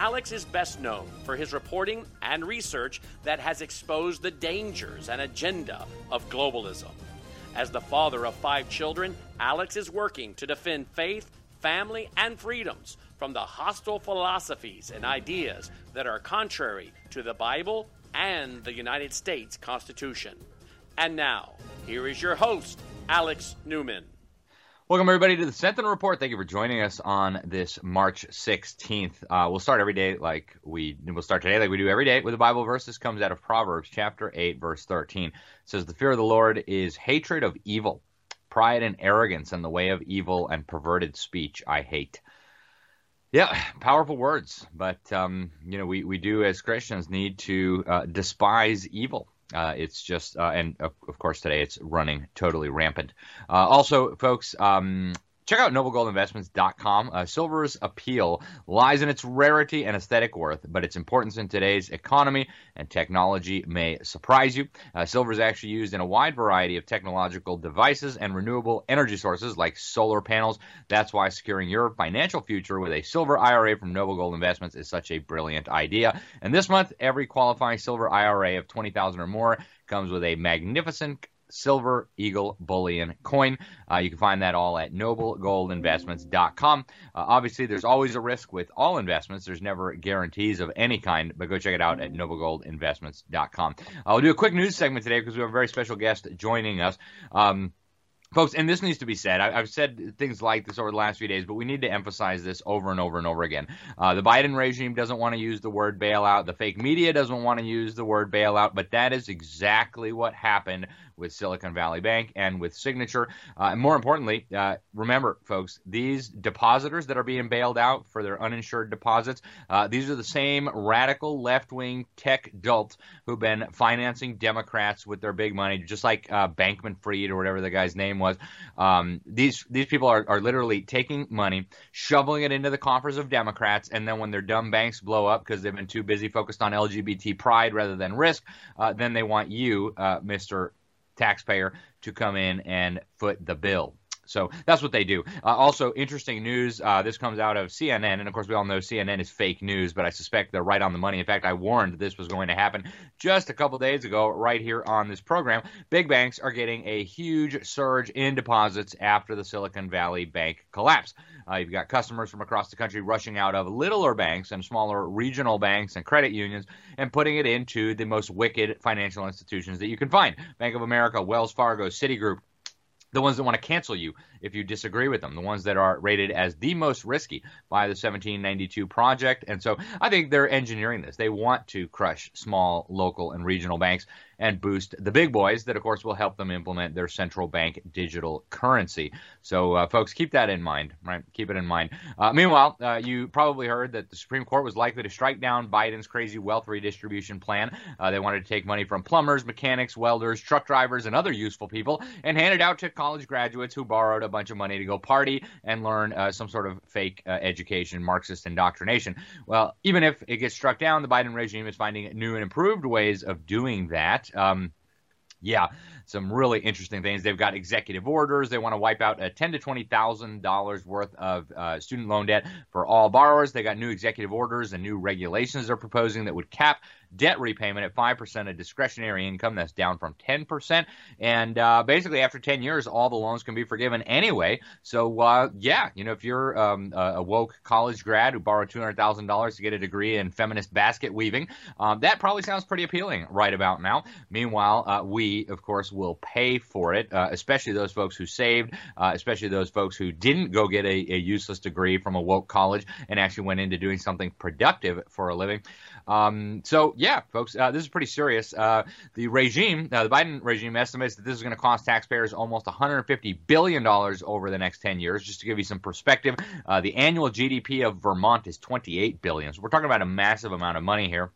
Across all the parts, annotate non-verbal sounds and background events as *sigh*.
Alex is best known for his reporting and research that has exposed the dangers and agenda of globalism. As the father of five children, Alex is working to defend faith, family, and freedoms from the hostile philosophies and ideas that are contrary to the Bible and the United States Constitution. And now, here is your host, Alex Newman. Welcome, everybody, to the Sentinel Report. Thank you for joining us on this March 16th. Uh, we'll start every day like we we'll start today like we do every day with a Bible verse. This comes out of Proverbs chapter 8, verse 13. It says, The fear of the Lord is hatred of evil, pride and arrogance, and the way of evil and perverted speech I hate. Yeah, powerful words, but um, you know we, we do as Christians need to uh, despise evil. Uh, it's just, uh, and of, of, course today it's running totally rampant. Uh, also, folks, um, Check out noblegoldinvestments.com. Uh, silver's appeal lies in its rarity and aesthetic worth, but its importance in today's economy and technology may surprise you. Uh, silver is actually used in a wide variety of technological devices and renewable energy sources like solar panels. That's why securing your financial future with a silver IRA from Noble Gold Investments is such a brilliant idea. And this month, every qualifying silver IRA of 20000 or more comes with a magnificent silver eagle bullion coin. Uh, you can find that all at noblegoldinvestments.com. Uh, obviously, there's always a risk with all investments. There's never guarantees of any kind, but go check it out at noblegoldinvestments.com. I'll do a quick news segment today because we have a very special guest joining us. Um, Folks, and this needs to be said. I, have said things like this over the last few days, but we need to emphasize this over and over and over again. Uh, the Biden regime doesn't want to use the word bailout. The fake media doesn't want to use the word bailout, but that is exactly what happened with Silicon Valley Bank and with Signature. Uh, and more importantly, uh, remember, folks, these depositors that are being bailed out for their uninsured deposits, uh, these are the same radical left wing tech dolts who've been financing Democrats with their big money, just like uh, Bankman Fried or whatever the guy's name was. Um, these these people are, are literally taking money, shoveling it into the coffers of Democrats, and then when their dumb banks blow up because they've been too busy focused on LGBT pride rather than risk, uh, then they want you, uh, Mr taxpayer to come in and foot the bill. So that's what they do. Uh, also, interesting news. Uh, this comes out of CNN, and of course, we all know CNN is fake news, but I suspect they're right on the money. In fact, I warned this was going to happen just a couple days ago, right here on this program. Big banks are getting a huge surge in deposits after the Silicon Valley Bank collapse. Uh, you've got customers from across the country rushing out of littler banks and smaller regional banks and credit unions and putting it into the most wicked financial institutions that you can find Bank of America, Wells Fargo, Citigroup, the ones that want to cancel you if you disagree with them, the ones that are rated as the most risky by the 1792 Project. And so I think they're engineering this. They want to crush small, local, and regional banks and boost the big boys that, of course, will help them implement their central bank digital currency. So, uh, folks, keep that in mind, right? Keep it in mind. Uh, meanwhile, uh, you probably heard that the Supreme Court was likely to strike down Biden's crazy wealth redistribution plan. Uh, they wanted to take money from plumbers, mechanics, welders, truck drivers, and other useful people and hand it out to college graduates who borrowed a bunch of money to go party and learn uh, some sort of fake uh, education, Marxist indoctrination. Well, even if it gets struck down, the Biden regime is finding new and improved ways of doing that. Um, yeah, some really interesting things. They've got executive orders. They want to wipe out a ten to twenty thousand dollars worth of uh, student loan debt for all borrowers. They got new executive orders and new regulations they're proposing that would cap debt repayment at 5% of discretionary income. That's down from 10%. And uh, basically, after 10 years, all the loans can be forgiven anyway. So, uh, yeah, you know, if you're um, a woke college grad who borrowed $200,000 to get a degree in feminist basket weaving, um, that probably sounds pretty appealing right about now. Meanwhile, uh, we, of course, will pay for it, uh, especially those folks who saved, uh, especially those folks who didn't go get a, a useless degree from a woke college and actually went into doing something productive for a living. Um, so, yeah, folks, uh, this is pretty serious. Uh, the regime, uh, the Biden regime estimates that this is going to cost taxpayers almost $150 billion over the next 10 years. Just to give you some perspective, uh, the annual GDP of Vermont is 28 billion. So we're talking about a massive amount of money here.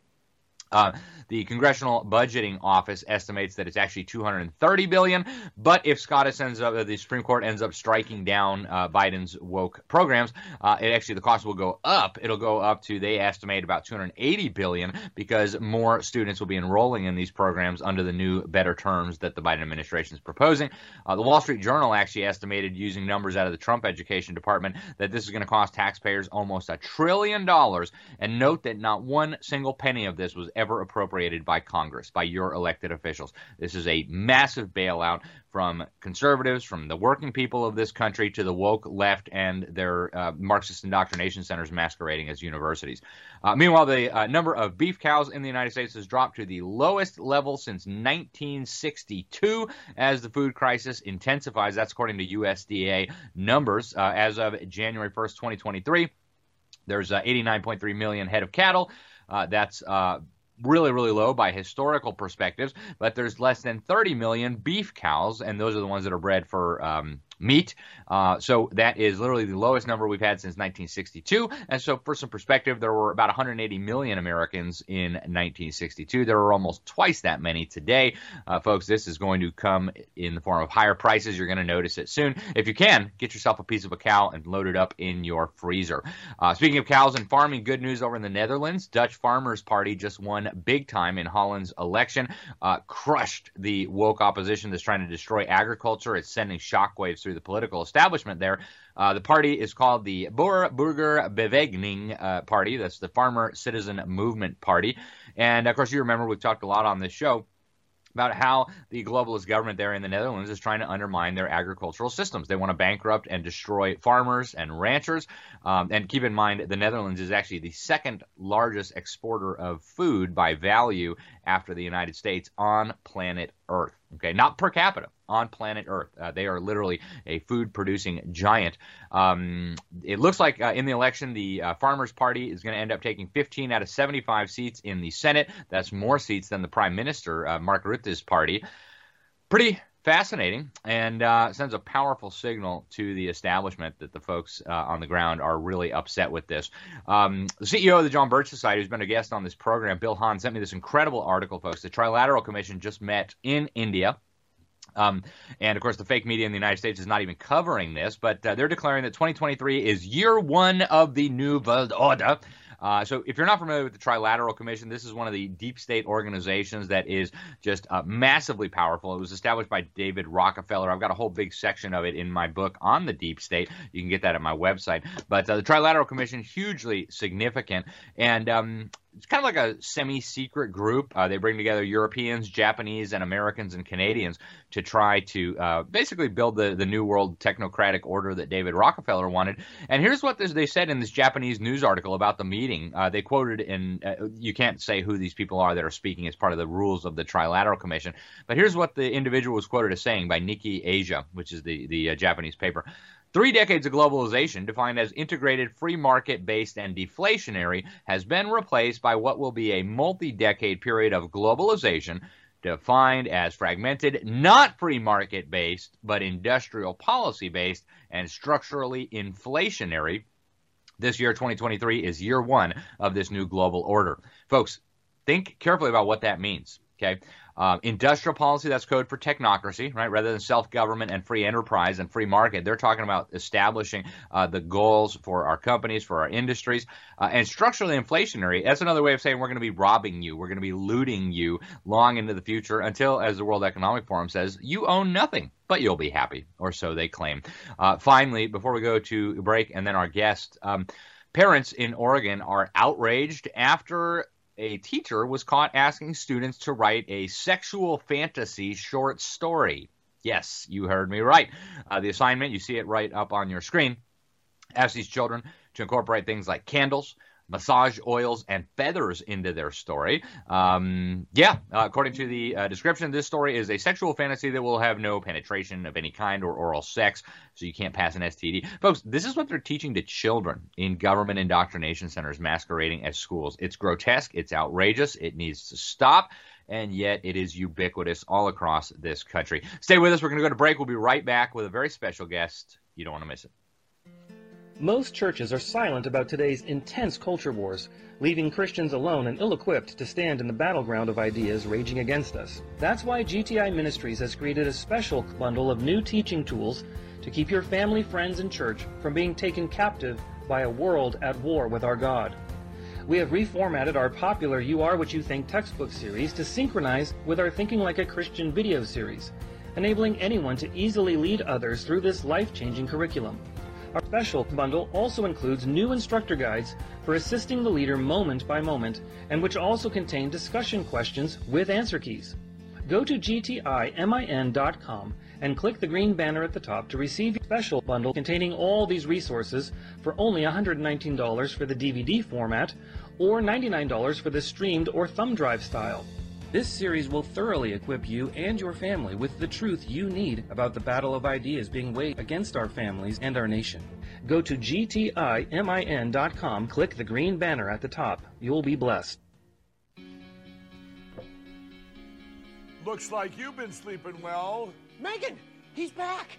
Uh, The Congressional Budgeting Office estimates that it's actually 230 billion. But if SCOTUS ends up, the Supreme Court ends up striking down uh, Biden's woke programs, uh, it actually the cost will go up. It'll go up to they estimate about 280 billion because more students will be enrolling in these programs under the new better terms that the Biden administration is proposing. Uh, the Wall Street Journal actually estimated using numbers out of the Trump Education Department that this is going to cost taxpayers almost a trillion dollars. And note that not one single penny of this was ever appropriated by Congress, by your elected officials. This is a massive bailout from conservatives, from the working people of this country to the woke left and their uh, Marxist indoctrination centers masquerading as universities. Uh, meanwhile, the uh, number of beef cows in the United States has dropped to the lowest level since 1962 as the food crisis intensifies. That's according to USDA numbers. Uh, as of January 1st, 2023, there's uh, 89.3 million head of cattle. Uh, that's really, really low by historical perspectives, but there's less than 30 million beef cows, and those are the ones that are bred for um, meat. Uh, so that is literally the lowest number we've had since 1962. And so, for some perspective, there were about 180 million Americans in 1962. There are almost twice that many today. Uh, folks, this is going to come in the form of higher prices. You're going to notice it soon. If you can, get yourself a piece of a cow and load it up in your freezer. Uh, speaking of cows and farming, good news over in the Netherlands. Dutch Farmers Party just won big time in Holland's election, uh, crushed the woke opposition that's trying to destroy agriculture. It's sending shockwaves through the political establishment there. Uh, the party is called the Boer Burger Beweging uh, Party. That's the Farmer Citizen Movement Party. And of course, you remember we've talked a lot on this show about how the globalist government there in the Netherlands is trying to undermine their agricultural systems. They want to bankrupt and destroy farmers and ranchers. Um, and keep in mind, the Netherlands is actually the second largest exporter of food by value after the United States on planet Earth. Okay, not per capita, on planet Earth. Uh, they are literally a food producing giant. Um, it looks like uh, in the election, the uh, Farmers Party is going to end up taking 15 out of 75 seats in the Senate. That's more seats than the Prime Minister, uh, Mark Rutte's party. Pretty fascinating and uh, sends a powerful signal to the establishment that the folks uh, on the ground are really upset with this. Um, the CEO of the John Birch Society, who's been a guest on this program, Bill Hahn, sent me this incredible article, folks. The Trilateral Commission just met in India. Um, and of course, the fake media in the United States is not even covering this, but uh, they're declaring that 2023 is year one of the New World Order. Uh, so, if you're not familiar with the Trilateral Commission, this is one of the deep state organizations that is just uh, massively powerful. It was established by David Rockefeller. I've got a whole big section of it in my book on the deep state. You can get that at my website. But uh, the Trilateral Commission, hugely significant. And um, it's kind of like a semi-secret group. Uh, they bring together Europeans, Japanese, and Americans and Canadians to try to uh, basically build the, the new world technocratic order that David Rockefeller wanted. And here's what this, they said in this Japanese news article about the meeting. Uh, they quoted, in uh, you can't say who these people are that are speaking as part of the rules of the Trilateral Commission, but here's what the individual was quoted as saying by Nikkei Asia, which is the the uh, Japanese paper. Three decades of globalization, defined as integrated, free market based, and deflationary, has been replaced by what will be a multi decade period of globalization defined as fragmented, not free market based, but industrial policy based and structurally inflationary. This year, 2023, is year one of this new global order. Folks, think carefully about what that means. Okay. Uh, industrial policy, that's code for technocracy, right? Rather than self government and free enterprise and free market, they're talking about establishing uh, the goals for our companies, for our industries. Uh, and structurally inflationary, that's another way of saying we're going to be robbing you. We're going to be looting you long into the future until, as the World Economic Forum says, you own nothing but you'll be happy, or so they claim. Uh, finally, before we go to break and then our guest, um, parents in Oregon are outraged after a teacher was caught asking students to write a sexual fantasy short story. Yes, you heard me right. Uh, the assignment, you see it right up on your screen, asks these children to incorporate things like candles, massage oils and feathers into their story. Um, yeah, uh, according to the uh, description, this story is a sexual fantasy that will have no penetration of any kind or oral sex, so you can't pass an STD. Folks, this is what they're teaching to children in government indoctrination centers masquerading as schools. It's grotesque, it's outrageous, it needs to stop and yet it is ubiquitous all across this country. Stay with us. We're going to go to break. We'll be right back with a very special guest. You don't want to miss it. Most churches are silent about today's intense culture wars, leaving Christians alone and ill-equipped to stand in the battleground of ideas raging against us. That's why GTI Ministries has created a special bundle of new teaching tools to keep your family, friends, and church from being taken captive by a world at war with our God. We have reformatted our popular You Are What You Think textbook series to synchronize with our Thinking Like a Christian video series, enabling anyone to easily lead others through this life-changing curriculum. Our special bundle also includes new instructor guides for assisting the leader moment by moment, and which also contain discussion questions with answer keys. Go to gtimin.com and click the green banner at the top to receive your special bundle containing all these resources for only $119 for the DVD format or $99 for the streamed or thumb drive style. This series will thoroughly equip you and your family with the truth you need about the battle of ideas being waged against our families and our nation. Go to gtimin.com, click the green banner at the top. You'll be blessed. Looks like you've been sleeping well. Megan, he's back.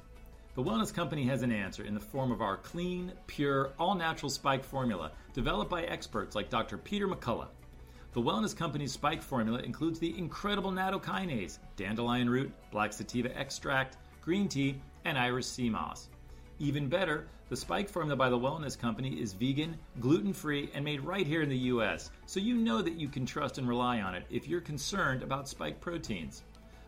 The Wellness Company has an answer in the form of our clean, pure, all natural spike formula developed by experts like Dr. Peter McCullough. The Wellness Company's spike formula includes the incredible nattokinase, dandelion root, black sativa extract, green tea, and Irish sea moss. Even better, the spike formula by the Wellness Company is vegan, gluten free, and made right here in the US, so you know that you can trust and rely on it if you're concerned about spike proteins.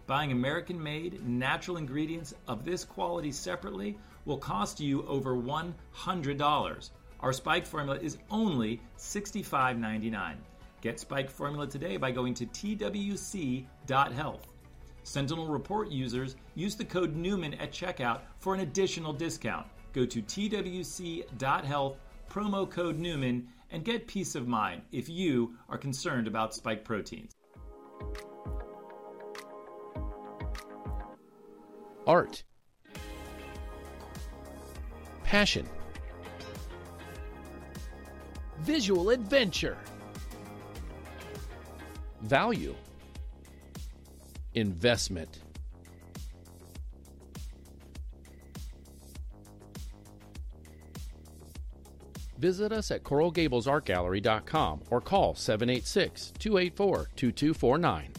Buying American made, natural ingredients of this quality separately will cost you over $100. Our Spike formula is only $65.99. Get Spike formula today by going to twc.health. Sentinel Report users use the code Newman at checkout for an additional discount. Go to twc.health, promo code Newman, and get peace of mind if you are concerned about spike proteins. Art, passion, visual adventure, value, investment. Visit us at coralgablesartgallery.com or call 786 284 2249.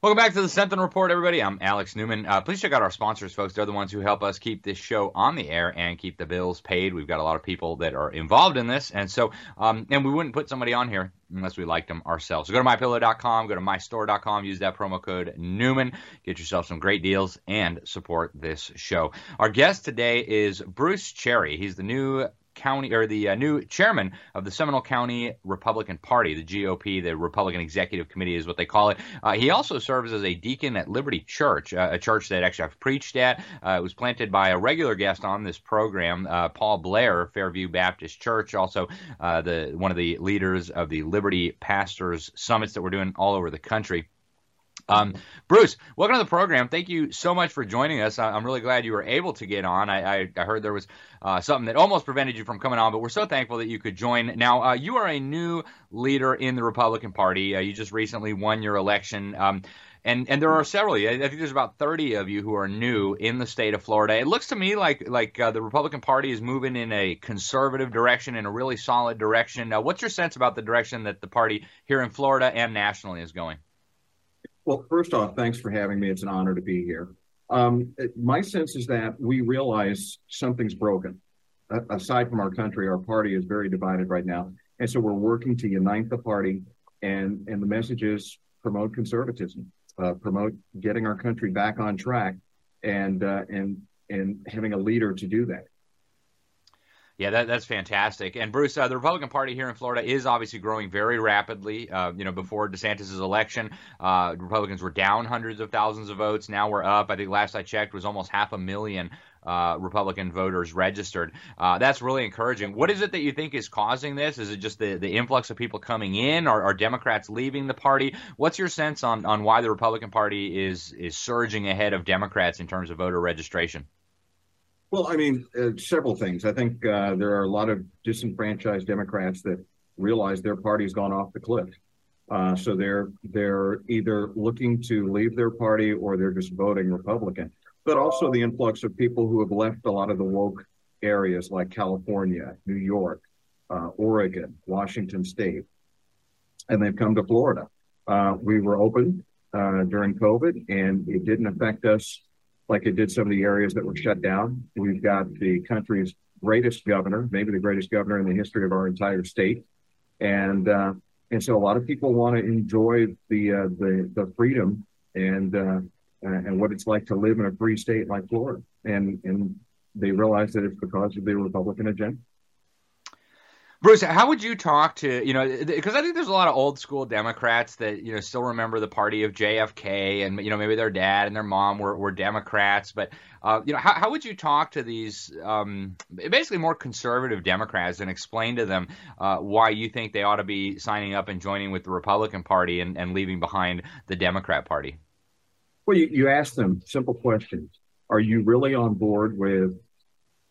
Welcome back to the Sentinel Report, everybody. I'm Alex Newman. Uh, please check out our sponsors, folks. They're the ones who help us keep this show on the air and keep the bills paid. We've got a lot of people that are involved in this, and so um, and we wouldn't put somebody on here unless we liked them ourselves. So go to mypillow.com, go to mystore.com, use that promo code Newman, get yourself some great deals and support this show. Our guest today is Bruce Cherry. He's the new County or the uh, new chairman of the Seminole County Republican Party, the GOP, the Republican Executive Committee is what they call it. Uh, he also serves as a deacon at Liberty Church, uh, a church that actually I've preached at. Uh, it was planted by a regular guest on this program, uh, Paul Blair, Fairview Baptist Church, also uh, the one of the leaders of the Liberty Pastors Summits that we're doing all over the country. Um, Bruce, welcome to the program. Thank you so much for joining us. I'm really glad you were able to get on. I, I, I heard there was uh, something that almost prevented you from coming on, but we're so thankful that you could join. Now, uh, you are a new leader in the Republican Party. Uh, you just recently won your election. Um, and and there are several. I think there's about 30 of you who are new in the state of Florida. It looks to me like like uh, the Republican Party is moving in a conservative direction, in a really solid direction. Uh, what's your sense about the direction that the party here in Florida and nationally is going? Well, first off, thanks for having me. It's an honor to be here. Um, my sense is that we realize something's broken. aside from our country, our party is very divided right now, and so we're working to unite the party. And and the message is promote conservatism, uh, promote getting our country back on track, and uh, and and having a leader to do that. Yeah, that, that's fantastic. And Bruce, uh, the Republican Party here in Florida is obviously growing very rapidly. Uh, you know, before DeSantis' election, uh, Republicans were down hundreds of thousands of votes. Now we're up. I think last I checked was almost half a million uh, Republican voters registered. Uh, that's really encouraging. What is it that you think is causing this? Is it just the, the influx of people coming in, or are Democrats leaving the party? What's your sense on, on why the Republican Party is is surging ahead of Democrats in terms of voter registration? Well, I mean, uh, several things. I think uh, there are a lot of disenfranchised Democrats that realize their party's gone off the cliff. Uh, so they're they're either looking to leave their party or they're just voting Republican. But also the influx of people who have left a lot of the woke areas like California, New York, uh, Oregon, Washington State, and they've come to Florida. Uh, we were open uh, during COVID, and it didn't affect us like it did some of the areas that were shut down. We've got the country's greatest governor, maybe the greatest governor in the history of our entire state, and uh, and so a lot of people want to enjoy the uh, the the freedom and uh, and what it's like to live in a free state like Florida, and and they realize that it's because of the Republican agenda. Bruce, how would you talk to you know because I think there's a lot of old school Democrats that you know still remember the party of JFK and you know maybe their dad and their mom were, were Democrats, but uh, you know how, how would you talk to these um, basically more conservative Democrats and explain to them uh, why you think they ought to be signing up and joining with the Republican Party and, and leaving behind the Democrat Party? Well, you, you ask them simple questions. Are you really on board with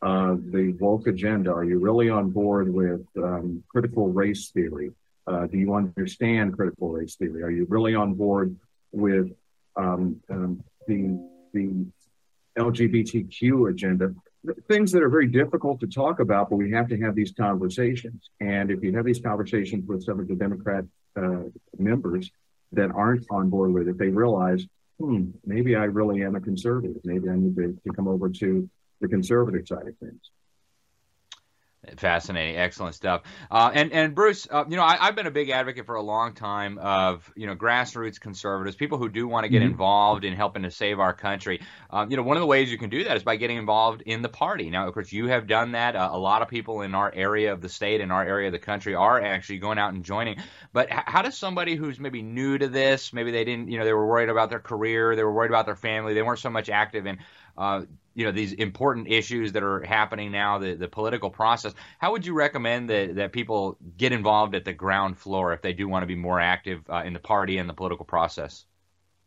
uh, the woke agenda? Are you really on board with um, critical race theory? Uh, do you understand critical race theory? Are you really on board with um, um, the the LGBTQ agenda? Things that are very difficult to talk about, but we have to have these conversations. And if you have these conversations with some of the Democrat uh, members that aren't on board with it, they realize, hmm, maybe I really am a conservative. Maybe I need to, to come over to the conservative side of things. Fascinating, excellent stuff. Uh, and and Bruce, uh, you know, I, have been a big advocate for a long time of you know grassroots conservatives, people who do want to get mm-hmm. involved in helping to save our country. Um, you know, one of the ways you can do that is by getting involved in the party. Now, of course, you have done that. Uh, a lot of people in our area of the state, in our area of the country, are actually going out and joining. But h- how does somebody who's maybe new to this, maybe they didn't, you know, they were worried about their career, they were worried about their family, they weren't so much active in uh, you know these important issues that are happening now, the, the political process. How would you recommend that, that people get involved at the ground floor if they do want to be more active uh, in the party and the political process?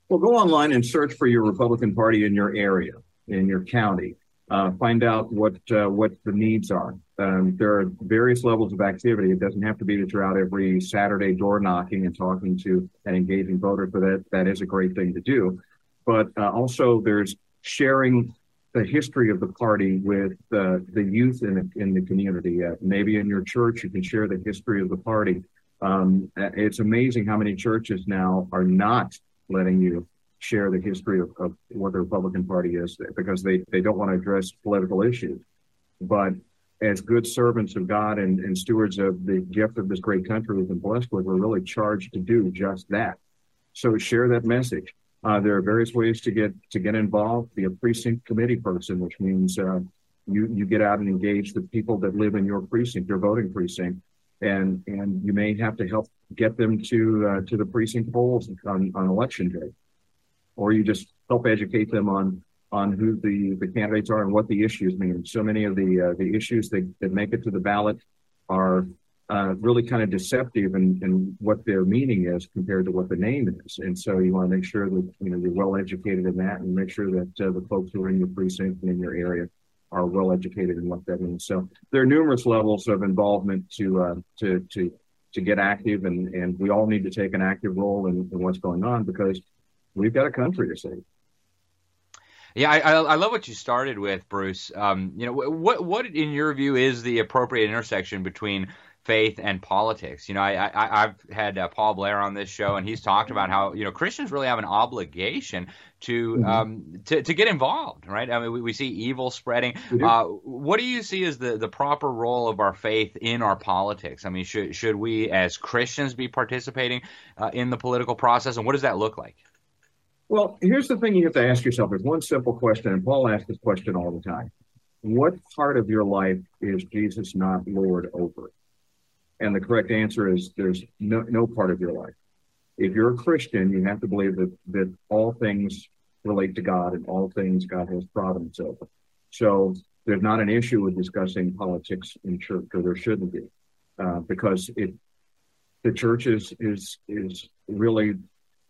Well, go online and search for your Republican Party in your area, in your county. Uh, find out what uh, what the needs are. Um, there are various levels of activity. It doesn't have to be that you're out every Saturday door knocking and talking to and engaging voters, but that that is a great thing to do. But uh, also, there's sharing the history of the party with uh, the youth in the, in the community. Uh, maybe in your church, you can share the history of the party. Um, it's amazing how many churches now are not letting you share the history of, of what the Republican Party is because they, they don't want to address political issues. But as good servants of God and, and stewards of the gift of this great country we've been blessed with, we're really charged to do just that. So share that message. Uh, there are various ways to get to get involved. Be a precinct committee person, which means uh, you you get out and engage the people that live in your precinct, your voting precinct, and and you may have to help get them to uh, to the precinct polls on, on election day, or you just help educate them on on who the, the candidates are and what the issues mean. So many of the uh, the issues that, that make it to the ballot are uh, really kind of deceptive in, in what their meaning is compared to what the name is. And so you want to make sure that you know you're well educated in that, and make sure that uh, the folks who are in your precinct and in your area are well educated in what that means. So there are numerous levels of involvement to uh, to to to get active, and and we all need to take an active role in, in what's going on because we've got a country to save. Yeah, I, I, love what you started with, Bruce. Um, you know, what what in your view is the appropriate intersection between faith and politics. You know, I, I I've had uh, Paul Blair on this show, and he's talked about how you know Christians really have an obligation to mm-hmm. um, to, to get involved, right? I mean, we, we see evil spreading. Uh, what do you see as the, the proper role of our faith in our politics? I mean, should should we as Christians be participating uh, in the political process, and what does that look like? Well, here's the thing you have to ask yourself: is one simple question, and Paul asks this question all the time: What part of your life is Jesus not Lord over? And the correct answer is there's no, no part of your life if you're a Christian, you have to believe that that all things relate to God and all things God has providence over. So there's not an issue with discussing politics in church, or there shouldn't be, uh, because it the church is is is really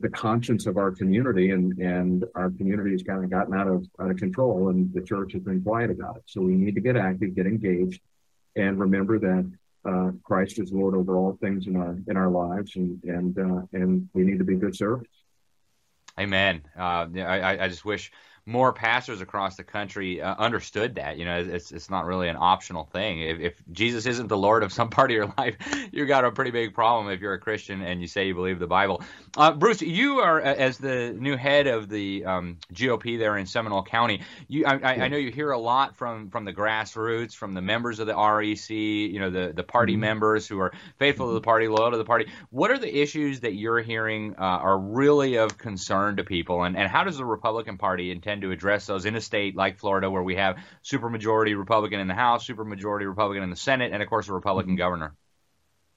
the conscience of our community, and and our community has kind of gotten out of out of control, and the church has been quiet about it. So we need to get active, get engaged, and remember that uh, Christ is Lord over all things in our in our lives, and and uh, and we need to be good servants. Amen. Uh, I I just wish more pastors across the country uh, understood that. You know, it's it's not really an optional thing. If, if Jesus isn't the Lord of some *laughs* part of your life, you got a pretty big problem if you're a Christian and you say you believe the Bible. Uh, Bruce, you are uh, as the new head of the um, GOP there in Seminole County. You, I, I, I, know you hear a lot from from the grassroots, from the members of the REC. You know, the the party mm-hmm. members who are faithful mm-hmm. to the party, loyal to the party. What are the issues that you're hearing uh, are really of concern to people, and and how does the Republican Party intend to address those in a state like Florida, where we have supermajority Republican in the House, supermajority Republican in the Senate, and of course a Republican governor?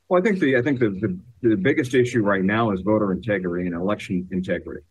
Well, I think the I think the, the, the biggest issue right now is voter integrity and election integrity.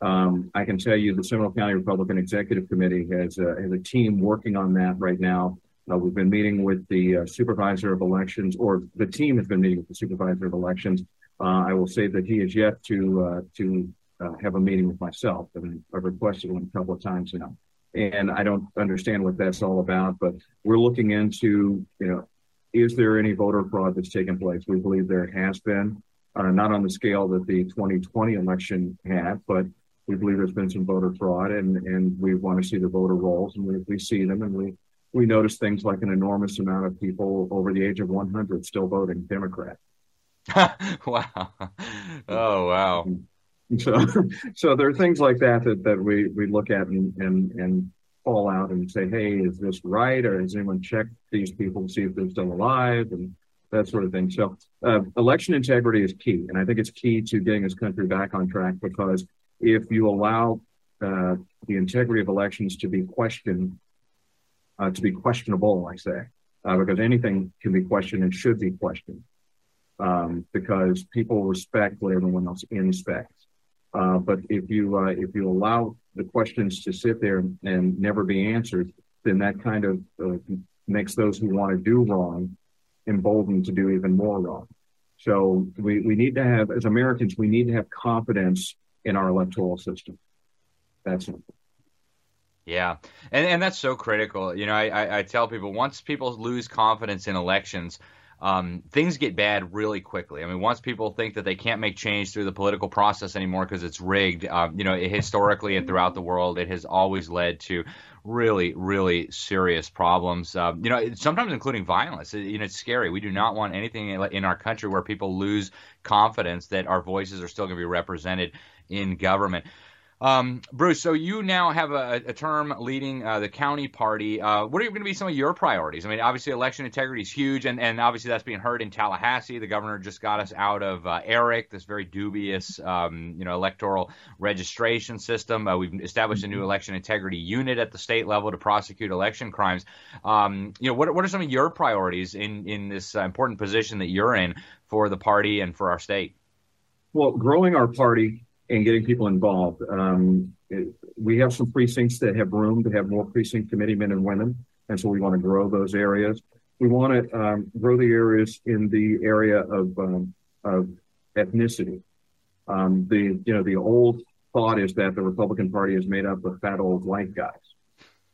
Um, I can tell you the Seminole County Republican Executive Committee has a, has a team working on that right now. Uh, we've been meeting with the uh, supervisor of elections, or the team has been meeting with the supervisor of elections. Uh, I will say that he is yet to uh, to uh, have a meeting with myself. and I've requested one a couple of times now, and I don't understand what that's all about. But we're looking into, you know, is there any voter fraud that's taken place? We believe there has been, uh, not on the scale that the 2020 election had, but we believe there's been some voter fraud, and and we want to see the voter rolls, and we, we see them, and we we notice things like an enormous amount of people over the age of 100 still voting Democrat. *laughs* wow! Oh wow! Mm-hmm. So, *laughs* so there are things like that that, that we, we look at and, and, and fall out and say, hey, is this right? Or has anyone checked these people to see if they're still alive? And that sort of thing. So, uh, election integrity is key. And I think it's key to getting this country back on track because if you allow uh, the integrity of elections to be questioned, uh, to be questionable, I say, uh, because anything can be questioned and should be questioned um, because people respect what everyone else inspects. Uh, but if you uh, if you allow the questions to sit there and never be answered, then that kind of uh, makes those who want to do wrong emboldened to do even more wrong. So we, we need to have, as Americans, we need to have confidence in our electoral system. That's it. Yeah, and and that's so critical. You know, I, I, I tell people once people lose confidence in elections, um, things get bad really quickly. I mean, once people think that they can't make change through the political process anymore because it's rigged, um, you know, historically and throughout the world, it has always led to really, really serious problems. Um, you know, sometimes including violence. You know, it's scary. We do not want anything in our country where people lose confidence that our voices are still going to be represented in government. Um, Bruce, so you now have a, a term leading uh, the county party. Uh, what are going to be some of your priorities? I mean, obviously, election integrity is huge, and, and obviously that's being heard in Tallahassee. The governor just got us out of uh, ERIC, this very dubious, um, you know, electoral registration system. Uh, we've established a new mm-hmm. election integrity unit at the state level to prosecute election crimes. Um, you know, what, what are some of your priorities in in this uh, important position that you're in for the party and for our state? Well, growing our party and getting people involved. Um, it, we have some precincts that have room to have more precinct committee men and women, and so we want to grow those areas. We want to um, grow the areas in the area of, um, of ethnicity. Um, the you know the old thought is that the Republican Party is made up of fat old white guys.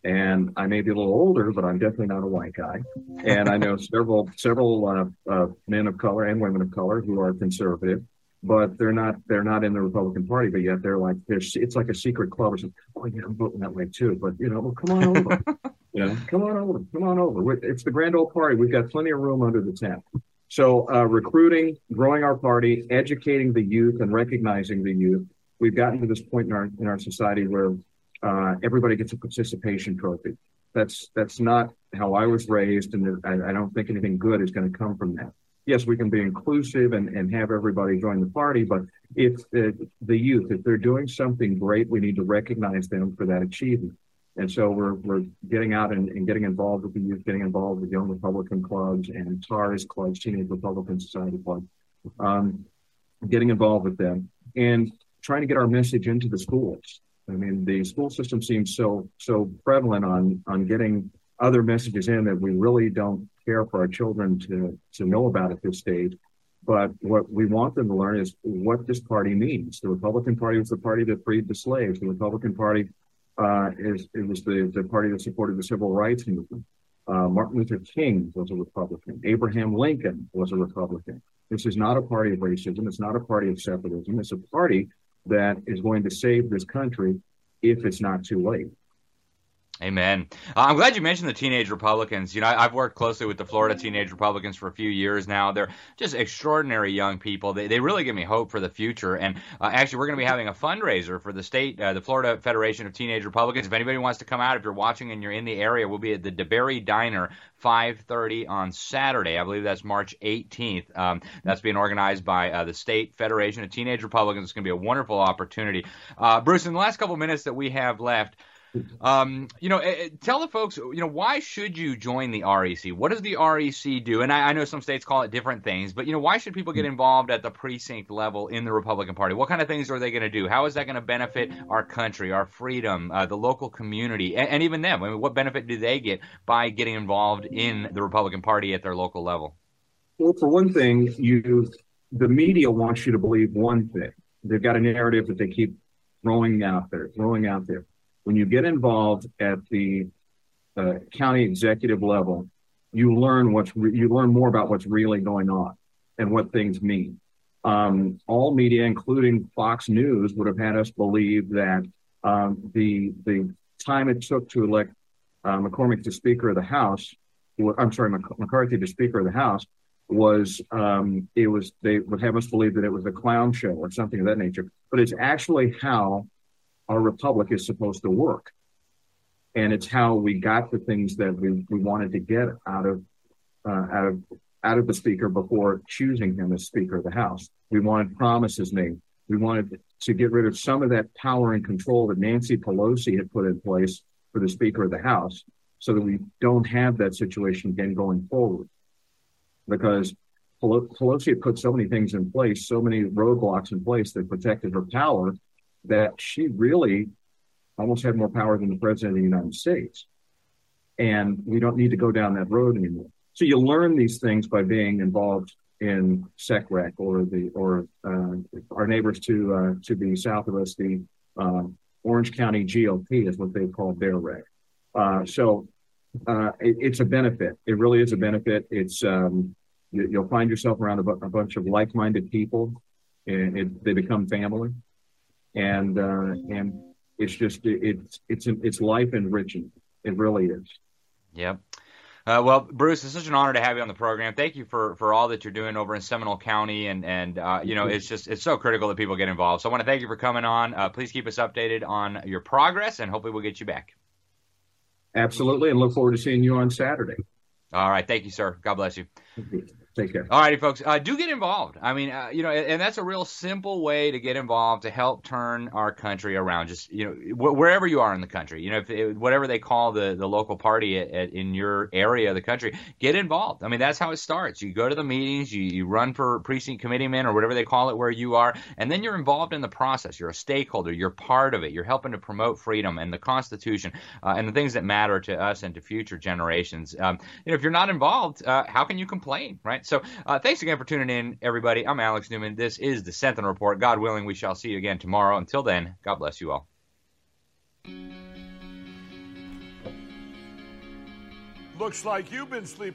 And I may be a little older, but I'm definitely not a white guy. And I know several several uh, uh, men of color and women of color who are conservative but they're not they're not in the Republican Party, but yet they're like there's it's like a secret club or something. Oh yeah, I'm voting that way too. But you know, well, come on over. *laughs* you know, come on over, come on over. It's the grand old party. We've got plenty of room under the tent. So uh, recruiting, growing our party, educating the youth, and recognizing the youth. We've gotten to this point in our in our society where uh, everybody gets a participation trophy. That's that's not how I was raised, and I, I don't think anything good is going to come from that. Yes, we can be inclusive and, and have everybody join the party, but if uh, the youth, if they're doing something great, we need to recognize them for that achievement. And so we're, we're getting out and, and getting involved with the youth, getting involved with young Republican clubs and TARS clubs, Teenage Republican Society clubs, um, getting involved with them and trying to get our message into the schools. I mean, the school system seems so so prevalent on on getting other messages in that we really don't care for our children to to know about at this stage. But what we want them to learn is what this party means. The Republican Party was the party that freed the slaves. The Republican Party uh, is it was the, the party that supported the civil rights movement. Uh, Martin Luther King was a Republican. Abraham Lincoln was a Republican. This is not a party of racism. It's not a party of separatism. It's a party that is going to save this country if it's not too late. Amen. Uh, I'm glad you mentioned the teenage Republicans. You know, I've worked closely with the Florida teenage Republicans for a few years now. They're just extraordinary young people. They, they really give me hope for the future. And uh, actually, we're going to be having a fundraiser for the state, uh, the Florida Federation of Teenage Republicans. If anybody wants to come out, if you're watching and you're in the area, we'll be at the DeBerry Diner 5:30 on Saturday. I believe that's March 18th. Um, that's being organized by uh, the State Federation of Teenage Republicans. It's going to be a wonderful opportunity. Uh, Bruce, in the last couple minutes that we have left, um, you know, uh, tell the folks, you know, why should you join the REC? What does the REC do? And I, I, know some states call it different things, but you know, why should people get involved at the precinct level in the Republican Party? What kind of things are they going to do? How is that going to benefit our country, our freedom, uh, the local community, and, and, even them? I mean, what benefit do they get by getting involved in the Republican Party at their local level? Well, for one thing, you the media wants you to believe one thing. They've got a narrative that they keep throwing out there, throwing out there when you get involved at the uh, county executive level, you learn what's re- you learn more about what's really going on and what things mean. Um, all media, including Fox News, would have had us believe that um, the the time it took to elect uh, McCormick to Speaker of the House, I'm sorry, McCarthy to Speaker of the House, was um, it was they would have us believe that it was a clown show or something of that nature. But it's actually how our republic is supposed to work. And it's how we got the things that we, we wanted to get out of uh, out of out of the speaker before choosing him as Speaker of the House. We wanted promises made. We wanted to get rid of some of that power and control that Nancy Pelosi had put in place for the Speaker of the House, so that we don't have that situation again going forward. Because Pelosi had put so many things in place, so many roadblocks in place that protected her power that she really almost had more power than the president of the United States. And we don't need to go down that road anymore. So you learn these things by being involved in SECREC or the or uh, our neighbors to uh, to the south of us, the uh, Orange County GOP is what they call their rec. Uh, so uh, it, it's a benefit. It really is a benefit. It's um, you, will find yourself around a, bu- a bunch of like-minded people, and it, they become family and uh, and it's just it's it's it's life enriching. It really is. Yep. Uh, well, Bruce, it's such an honor to have you on the program. Thank you for, for all that you're doing over in Seminole County, and and uh, you know it's just it's so critical that people get involved. So I want to thank you for coming on. Uh, please keep us updated on your progress, and hopefully we'll get you back. Absolutely, and look forward to seeing you on Saturday. All right, thank you, sir. God bless you. Take care. All righty, folks. Uh, do get involved. I mean, uh, you know, and that's a real simple way to get involved to help turn our country around. Just you know, wh- wherever you are in the country, you know, it, whatever they call the the local party at, at, in your area of the country, get involved. I mean, that's how it starts. You go to the meetings, you, you run for precinct committeeman or whatever they call it where you are, and then you're involved in the process. You're a stakeholder. You're part of it. You're helping to promote freedom and the Constitution uh, and the things that matter to us and to future generations. Um, you know, if you're not involved, uh, how can you complain, right? So uh, thanks again for tuning in, everybody. I'm Alex Newman. This is the Sentinel Report. God willing, we shall see you again tomorrow. Until then, God bless you all. Looks like you've been sleeping.